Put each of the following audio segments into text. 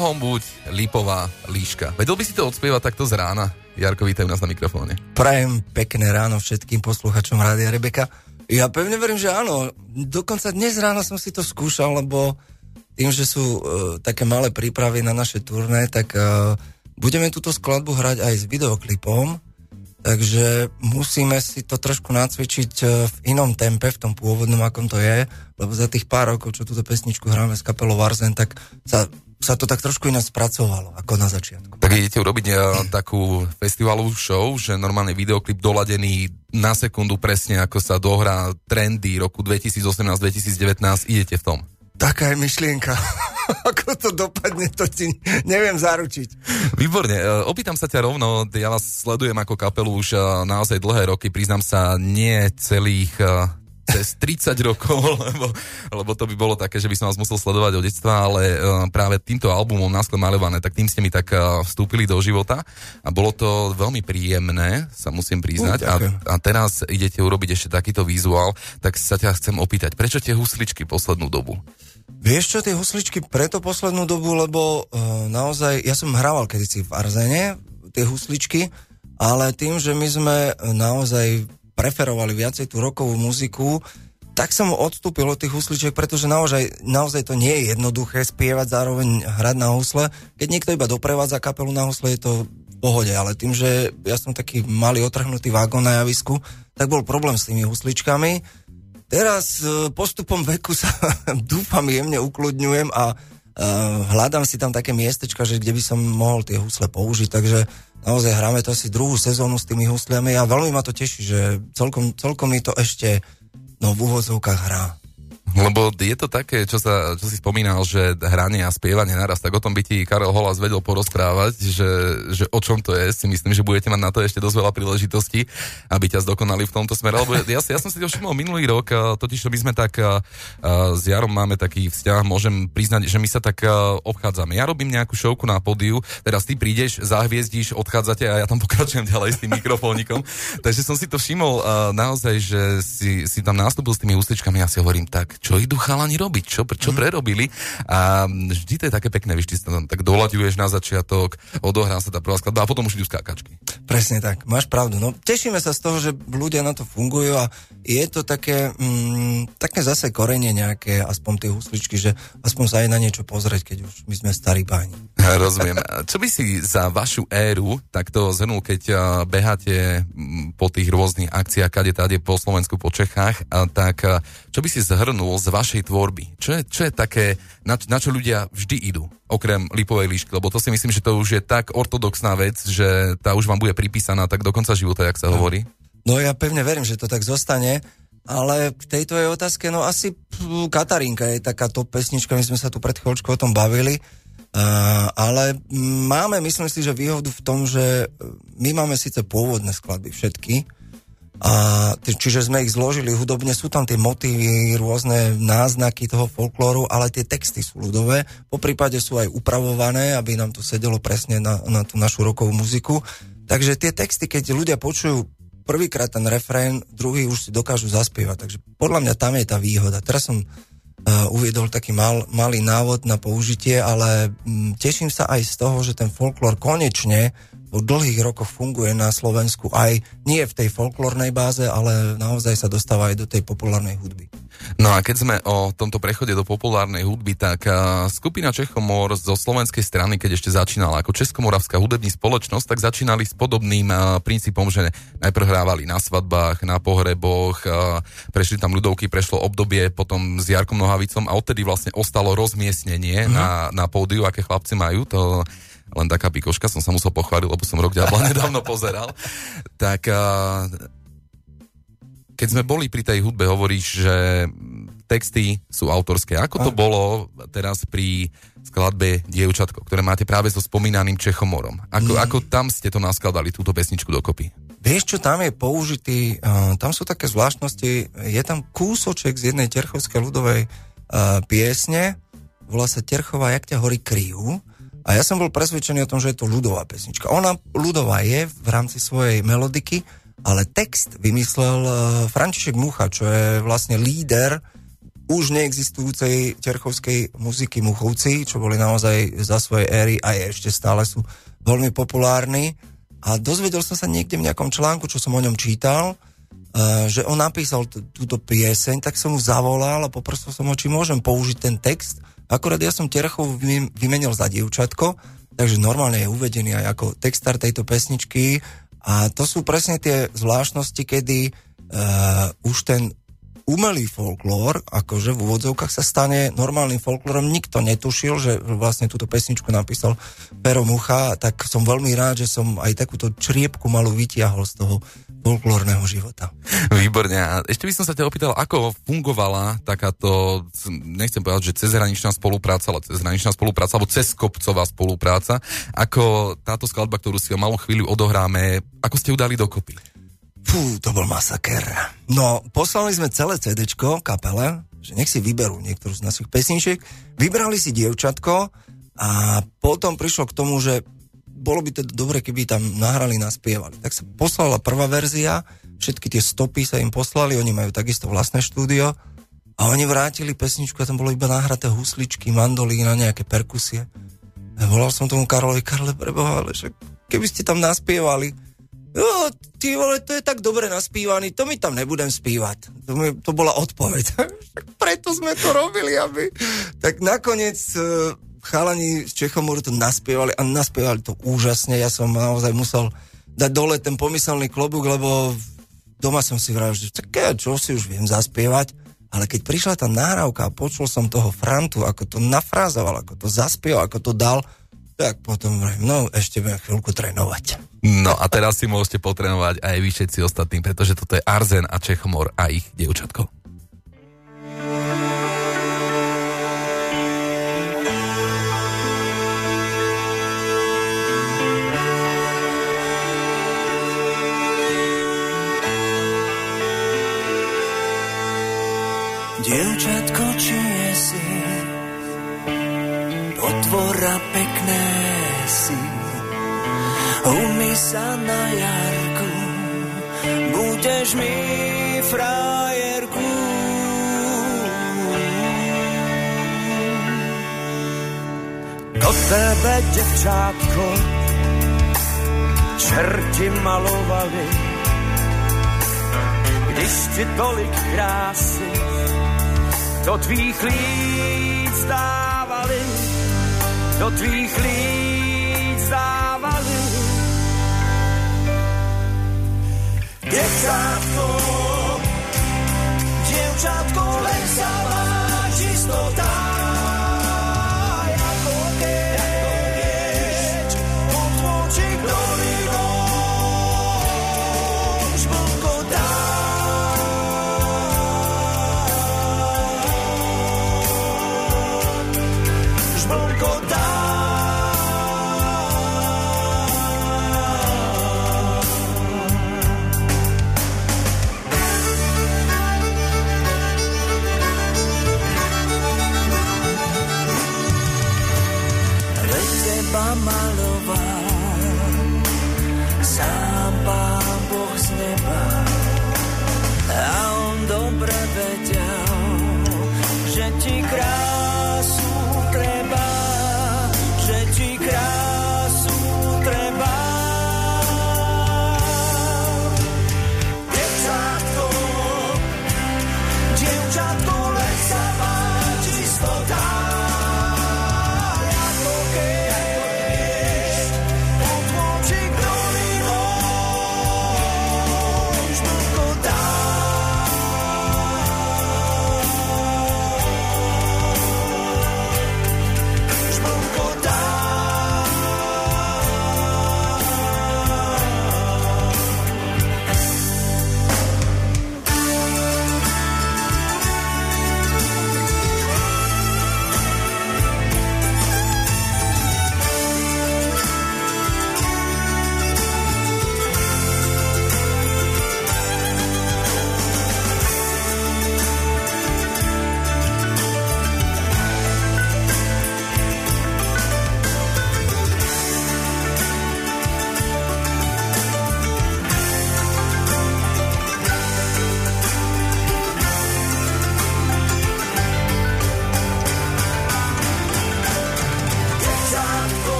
Bohom buď Lipová líška. Vedel by si to odspievať takto z rána? Jarko, vítaj nás na mikrofóne. Prajem pekné ráno všetkým posluchačom Rádia Rebeka. Ja pevne verím, že áno. Dokonca dnes ráno som si to skúšal, lebo tým, že sú uh, také malé prípravy na naše turné, tak uh, budeme túto skladbu hrať aj s videoklipom, takže musíme si to trošku nacvičiť uh, v inom tempe, v tom pôvodnom, akom to je, lebo za tých pár rokov, čo túto pesničku hráme s kapelou Varzen, tak sa sa to tak trošku ináč spracovalo, ako na začiatku. Tak idete urobiť uh, takú festivalovú show, že normálne videoklip doladený na sekundu presne, ako sa dohrá trendy roku 2018-2019, idete v tom. Taká je myšlienka. ako to dopadne, to ti neviem zaručiť. Výborne. E, opýtam sa ťa rovno, ja vás sledujem ako kapelu už e, naozaj dlhé roky, priznám sa, nie celých cez 30 rokov, lebo, lebo to by bolo také, že by som vás musel sledovať od detstva, ale uh, práve týmto albumom Náskle malované, tak tým ste mi tak uh, vstúpili do života a bolo to veľmi príjemné, sa musím priznať. Uh, a, a teraz idete urobiť ešte takýto vizuál, tak sa ťa chcem opýtať, prečo tie husličky poslednú dobu? Vieš čo, tie husličky preto poslednú dobu, lebo uh, naozaj, ja som hrával kedysi v Arzene, tie husličky, ale tým, že my sme naozaj preferovali viacej tú rokovú muziku, tak som odstúpil od tých husličiek, pretože naozaj, naozaj to nie je jednoduché spievať zároveň hrať na husle. Keď niekto iba doprevádza kapelu na husle, je to v pohode, ale tým, že ja som taký malý otrhnutý vágon na javisku, tak bol problém s tými husličkami. Teraz e, postupom veku sa dúfam jemne ukludňujem a uh, hľadám si tam také miestečka, že kde by som mohol tie husle použiť, takže naozaj hráme to asi druhú sezónu s tými husliami a veľmi ma to teší, že celkom, celkom mi to ešte no, v úvodzovkách hrá. Lebo je to také, čo, sa, čo si spomínal, že hranie a spievanie naraz, tak o tom by ti Karel Holas vedel porozprávať, že, že o čom to je. Si myslím, že budete mať na to ešte dosť veľa príležitostí, aby ťa zdokonali v tomto smere. Lebo ja, ja som si to všimol minulý rok, totiž my sme tak s Jarom máme taký vzťah, môžem priznať, že my sa tak obchádzame. Ja robím nejakú šovku na podiu, teraz ty prídeš, zahviezdíš, odchádzate a ja tam pokračujem ďalej s tým mikrofónikom. Takže som si to všimol naozaj, že si, si tam nastúpil s tými ústičkami a ja si hovorím tak, čo idú chalani robiť, čo, čo mm. prerobili. A vždy to je také pekné, víš, ty sa tam tak doľaďuješ na začiatok, odohrá sa tá prvá skladba a potom už idú skákačky. Presne tak, máš pravdu. No, tešíme sa z toho, že ľudia na to fungujú a je to také, mm, také zase korenie nejaké, aspoň tie husličky, že aspoň sa aj na niečo pozrieť, keď už my sme starí páni. Rozumiem. Čo by si za vašu éru takto zhrnul, keď beháte po tých rôznych akciách, kade tade po Slovensku, po Čechách, tak čo by si zhrnul z vašej tvorby? Čo je, čo je také, na, na čo ľudia vždy idú, okrem lipovej líšky? Lebo to si myslím, že to už je tak ortodoxná vec, že tá už vám bude pripísaná tak do konca života, jak sa hovorí. No ja pevne verím, že to tak zostane. Ale k tejto je otázke, no asi pff, Katarinka je taká top pesnička, my sme sa tu pred chvíľočkou o tom bavili, uh, ale máme, myslím si, že výhodu v tom, že my máme síce pôvodné skladby všetky, a čiže sme ich zložili hudobne, sú tam tie motívy, rôzne náznaky toho folklóru, ale tie texty sú ľudové, po prípade sú aj upravované, aby nám to sedelo presne na, na tú našu rokovú muziku. Takže tie texty, keď ľudia počujú prvýkrát ten refrén, druhý už si dokážu zaspievať. Takže podľa mňa tam je tá výhoda. Teraz som uh, uviedol taký mal, malý návod na použitie, ale um, teším sa aj z toho, že ten folklór konečne po dlhých rokoch funguje na Slovensku aj nie v tej folklórnej báze, ale naozaj sa dostáva aj do tej populárnej hudby. No a keď sme o tomto prechode do populárnej hudby, tak skupina Čechomor zo slovenskej strany, keď ešte začínala ako Českomoravská hudební spoločnosť, tak začínali s podobným princípom, že najprv hrávali na svadbách, na pohreboch, prešli tam ľudovky, prešlo obdobie potom s Jarkom Nohavicom a odtedy vlastne ostalo rozmiestnenie mm-hmm. na, na pódiu, aké chlapci majú, to len taká pikoška, som sa musel pochváliť, lebo som rok ďabla nedávno pozeral. Tak keď sme boli pri tej hudbe, hovoríš, že texty sú autorské. Ako to bolo teraz pri skladbe Dievčatko, ktoré máte práve so spomínaným Čechomorom? Ako, mm. ako tam ste to naskladali, túto pesničku dokopy? Vieš, čo tam je použitý? Tam sú také zvláštnosti. Je tam kúsoček z jednej terchovskej ľudovej piesne, volá sa Terchová, jak ťa horí kryjú. A ja som bol presvedčený o tom, že je to ľudová pesnička. Ona ľudová je v rámci svojej melodiky, ale text vymyslel uh, František Mucha, čo je vlastne líder už neexistujúcej terchovskej muziky Muchovci, čo boli naozaj za svojej éry a ešte stále sú veľmi populárni. A dozvedel som sa niekde v nejakom článku, čo som o ňom čítal, uh, že on napísal túto pieseň, tak som mu zavolal a poprosil som ho, či môžem použiť ten text. Akorát ja som Terchov vymenil za dievčatko, takže normálne je uvedený aj ako textár tejto pesničky a to sú presne tie zvláštnosti, kedy uh, už ten umelý folklór, akože v úvodzovkách sa stane normálnym folklórom. Nikto netušil, že vlastne túto pesničku napísal Pero Mucha, tak som veľmi rád, že som aj takúto čriepku malú vytiahol z toho folklórneho života. Výborne. A ešte by som sa ťa opýtal, ako fungovala takáto, nechcem povedať, že cezhraničná spolupráca, ale cezhraničná spolupráca, alebo cezkopcová spolupráca, ako táto skladba, ktorú si o malú chvíľu odohráme, ako ste ju dali dokopy? Fú, to bol masaker. No, poslali sme celé CD kapele, že nech si vyberú niektorú z našich pesničiek. Vybrali si dievčatko a potom prišlo k tomu, že bolo by to dobre, keby tam nahrali, naspievali. Tak sa poslala prvá verzia, všetky tie stopy sa im poslali, oni majú takisto vlastné štúdio a oni vrátili pesničku a tam bolo iba nahraté husličky, mandolína, nejaké perkusie. A volal som tomu Karolovi, Karle, preboha, ale že keby ste tam naspievali, Jo, ty vole, to je tak dobre naspívaný, to mi tam nebudem spívať. To, mi, to bola odpoveď. Preto sme to robili, aby... Tak nakoniec uh, chalani z Čechomoru to naspievali a naspievali to úžasne. Ja som naozaj musel dať dole ten pomyselný klobúk, lebo doma som si vravil, že tak ja čo si už viem zaspievať. Ale keď prišla tá náravka a počul som toho Frantu, ako to nafrázoval, ako to zaspieval, ako to dal, tak potom no ešte budem chvíľku trénovať. No a teraz si môžete potrénovať aj vy všetci ostatní, pretože toto je Arzen a Čechomor a ich dievčatko. Dievčatko, čie si, potvora pekné si, umy sa na jarku, budeš mi frajerku. Do tebe, devčátko, čerti malovali, když ti tolik krásy do tvých líc dávali, do tvých líc dávali. Dievčátko, dievčátko, len sa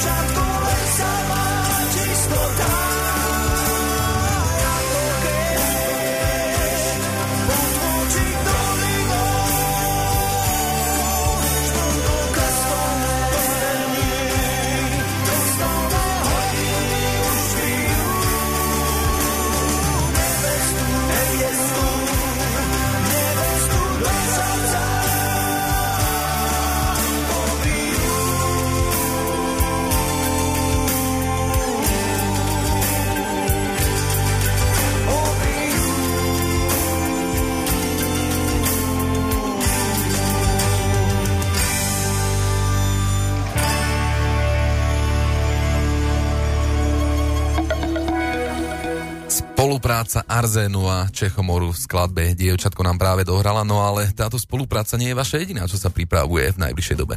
I've Spolupráca Arzénu a Čechomoru v skladbe Dievčatko nám práve dohrala, no ale táto spolupráca nie je vaša jediná, čo sa pripravuje v najbližšej dobe.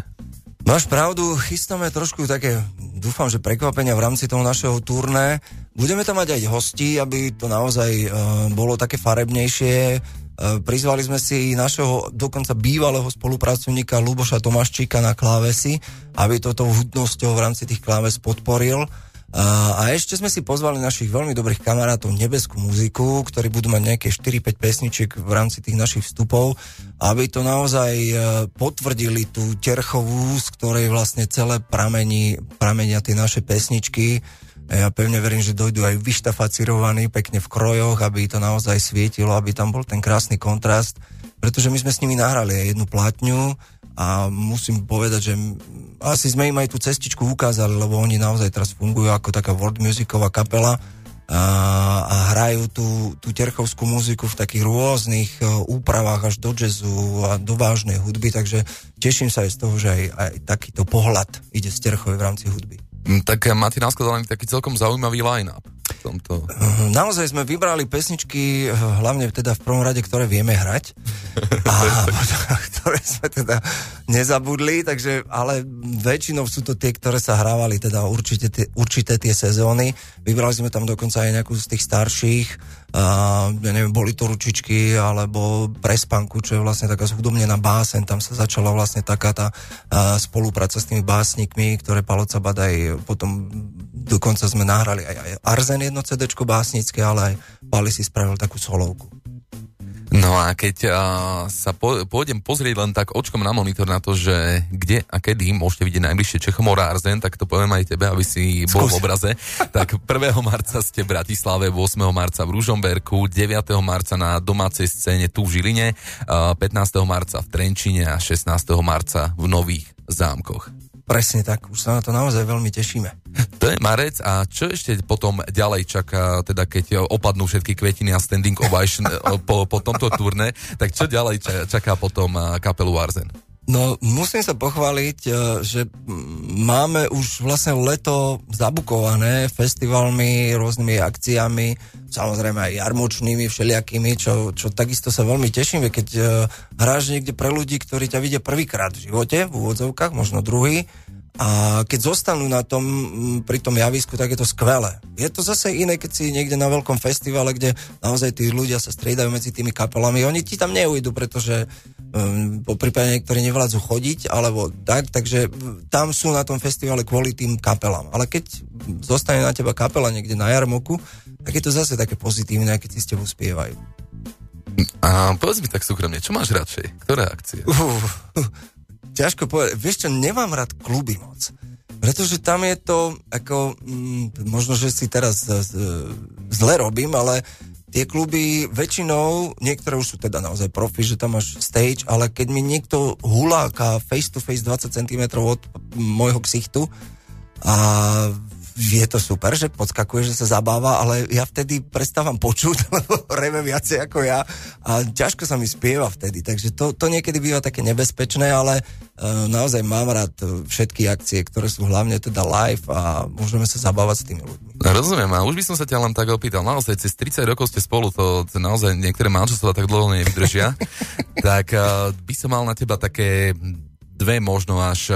Máš pravdu, chystáme trošku také, dúfam, že prekvapenia v rámci toho našeho turné. Budeme tam mať aj hostí, aby to naozaj uh, bolo také farebnejšie. Uh, prizvali sme si našeho dokonca bývalého spolupracovníka Luboša Tomáščíka na klávesi, aby toto hudnosťou v rámci tých kláves podporil. A ešte sme si pozvali našich veľmi dobrých kamarátov Nebeskú muziku, ktorí budú mať nejaké 4-5 pesničiek v rámci tých našich vstupov, aby to naozaj e, potvrdili tú terchovú, z ktorej vlastne celé pramení, pramenia tie naše pesničky. Ja pevne verím, že dojdú aj vyštafacirovaní pekne v krojoch, aby to naozaj svietilo, aby tam bol ten krásny kontrast, pretože my sme s nimi nahrali aj jednu platňu, a musím povedať, že asi sme im aj tú cestičku ukázali, lebo oni naozaj teraz fungujú ako taká world musiková kapela a, a hrajú tú, tú terchovskú muziku v takých rôznych uh, úpravách až do jazzu a do vážnej hudby, takže teším sa aj z toho, že aj, aj takýto pohľad ide z terchovej v rámci hudby. Mm, tak eh, máte naskladaný taký celkom zaujímavý line-up tomto? Naozaj sme vybrali pesničky, eh, hlavne teda v prvom rade, ktoré vieme hrať. A ktoré sme teda nezabudli, takže, ale väčšinou sú to tie, ktoré sa hrávali teda určite tie, určité tie sezóny. Vybrali sme tam dokonca aj nejakú z tých starších, a, neviem, boli to ručičky, alebo prespanku, čo je vlastne taká zhudobnená básen, tam sa začala vlastne taká tá a, spolupráca s tými básnikmi, ktoré Palo Cabad aj potom dokonca sme nahrali aj, aj Arzen jedno CD básnické, ale aj Pali si spravil takú solovku. No a keď uh, sa po, pôjdem pozrieť len tak očkom na monitor na to, že kde a kedy môžete vidieť najbližšie Čechomora Arzen, tak to poviem aj tebe, aby si bol Skús. v obraze. tak 1. marca ste v Bratislave, 8. marca v Ružomberku, 9. marca na domácej scéne tu v Žiline, uh, 15. marca v Trenčine a 16. marca v Nových zámkoch. Presne tak, už sa na to naozaj veľmi tešíme. To je marec a čo ešte potom ďalej čaká, teda keď opadnú všetky kvetiny a standing ovation po, po tomto turne, tak čo ďalej čaká potom kapelu Arzen? No, musím sa pochváliť, e, že máme už vlastne leto zabukované festivalmi, rôznymi akciami, samozrejme aj jarmočnými, všelijakými, čo, čo takisto sa veľmi teším, keď uh, hráš niekde pre ľudí, ktorí ťa vidia prvýkrát v živote, v úvodzovkách, možno druhý, a keď zostanú na tom, pri tom javisku, tak je to skvelé. Je to zase iné, keď si niekde na veľkom festivale, kde naozaj tí ľudia sa striedajú medzi tými kapelami. Oni ti tam neujdu, pretože um, po prípade niektorí nevládzu chodiť, alebo tak, takže tam sú na tom festivale kvôli tým kapelám. Ale keď zostane na teba kapela niekde na jarmoku, tak je to zase také pozitívne, keď si s tebou spievajú. A povedz mi tak súkromne, čo máš radšej? Ktoré akcie? Uh, uh, ťažko povedať. Vieš čo, nemám rád kluby moc. Pretože tam je to, ako, mm, možno, že si teraz z, zle robím, ale tie kluby väčšinou, niektoré už sú teda naozaj profi, že tam máš stage, ale keď mi niekto huláka face to face 20 cm od môjho ksichtu a je to super, že podskakuje, že sa zabáva, ale ja vtedy prestávam počuť, lebo reve viacej ako ja a ťažko sa mi spieva vtedy, takže to, to niekedy býva také nebezpečné, ale uh, naozaj mám rád všetky akcie, ktoré sú hlavne teda live a môžeme sa zabávať s tými ľuďmi. Rozumiem, a už by som sa ťa len tak opýtal, naozaj cez 30 rokov ste spolu, to, to naozaj niektoré manželstva tak dlho nevydržia, tak uh, by som mal na teba také dve možno až,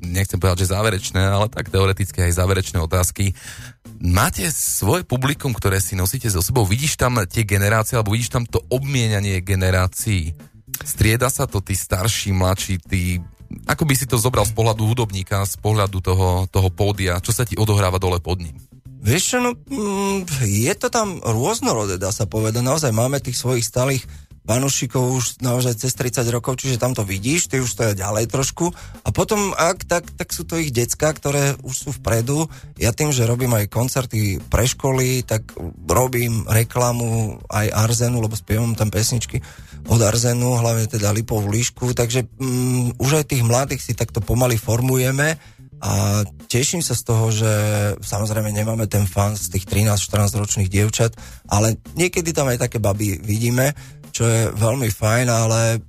nechcem povedať, že záverečné, ale tak teoreticky aj záverečné otázky. Máte svoje publikum, ktoré si nosíte so sebou? Vidíš tam tie generácie, alebo vidíš tam to obmienanie generácií? Strieda sa to tí starší, mladší, tí... Ako by si to zobral z pohľadu hudobníka, z pohľadu toho, toho pódia? Čo sa ti odohráva dole pod ním? Vieš čo, no, mm, je to tam rôznorodé, dá sa povedať. Naozaj máme tých svojich stálych Vanušikov už naozaj cez 30 rokov, čiže tam to vidíš, ty už to je ďalej trošku. A potom, ak, tak, tak sú to ich decka, ktoré už sú vpredu. Ja tým, že robím aj koncerty pre školy, tak robím reklamu aj Arzenu, lebo spievam tam pesničky od Arzenu, hlavne teda Lipovú líšku, takže mm, už aj tých mladých si takto pomaly formujeme a teším sa z toho, že samozrejme nemáme ten fan z tých 13-14 ročných dievčat, ale niekedy tam aj také baby vidíme, čo je veľmi fajn, ale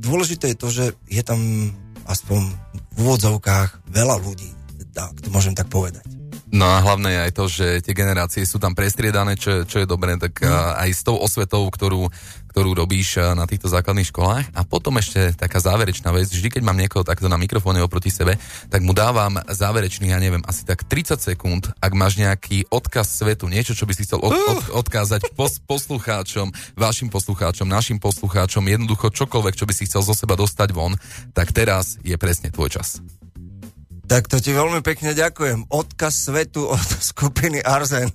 dôležité je to, že je tam aspoň v úvodzovkách veľa ľudí, tak to môžem tak povedať. No a hlavné je aj to, že tie generácie sú tam prestriedané, čo, čo je dobré, tak mm. aj s tou osvetou, ktorú, ktorú robíš na týchto základných školách. A potom ešte taká záverečná vec, vždy keď mám niekoho takto na mikrofóne oproti sebe, tak mu dávam záverečný, ja neviem, asi tak 30 sekúnd, ak máš nejaký odkaz svetu, niečo, čo by si chcel od, od, odkázať pos, poslucháčom, vašim poslucháčom, našim poslucháčom, jednoducho čokoľvek, čo by si chcel zo seba dostať von, tak teraz je presne tvoj čas. Tak to ti veľmi pekne ďakujem. Odkaz svetu od skupiny Arzen.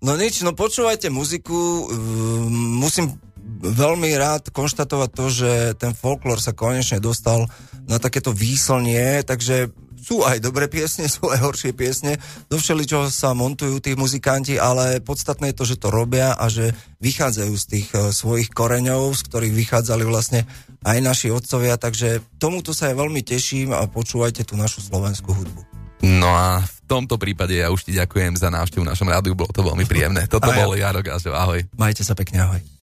No nič, no počúvajte muziku. Ehm, musím veľmi rád konštatovať to, že ten folklór sa konečne dostal na takéto výslnie, takže sú aj dobré piesne, sú aj horšie piesne, do všeličoho sa montujú tí muzikanti, ale podstatné je to, že to robia a že vychádzajú z tých uh, svojich koreňov, z ktorých vychádzali vlastne aj naši otcovia, takže tomuto sa aj veľmi teším a počúvajte tú našu slovenskú hudbu. No a v tomto prípade ja už ti ďakujem za návštevu v našom rádiu, bolo to veľmi príjemné. Toto bol Jaro Gážo, ahoj. Majte sa pekne, ahoj.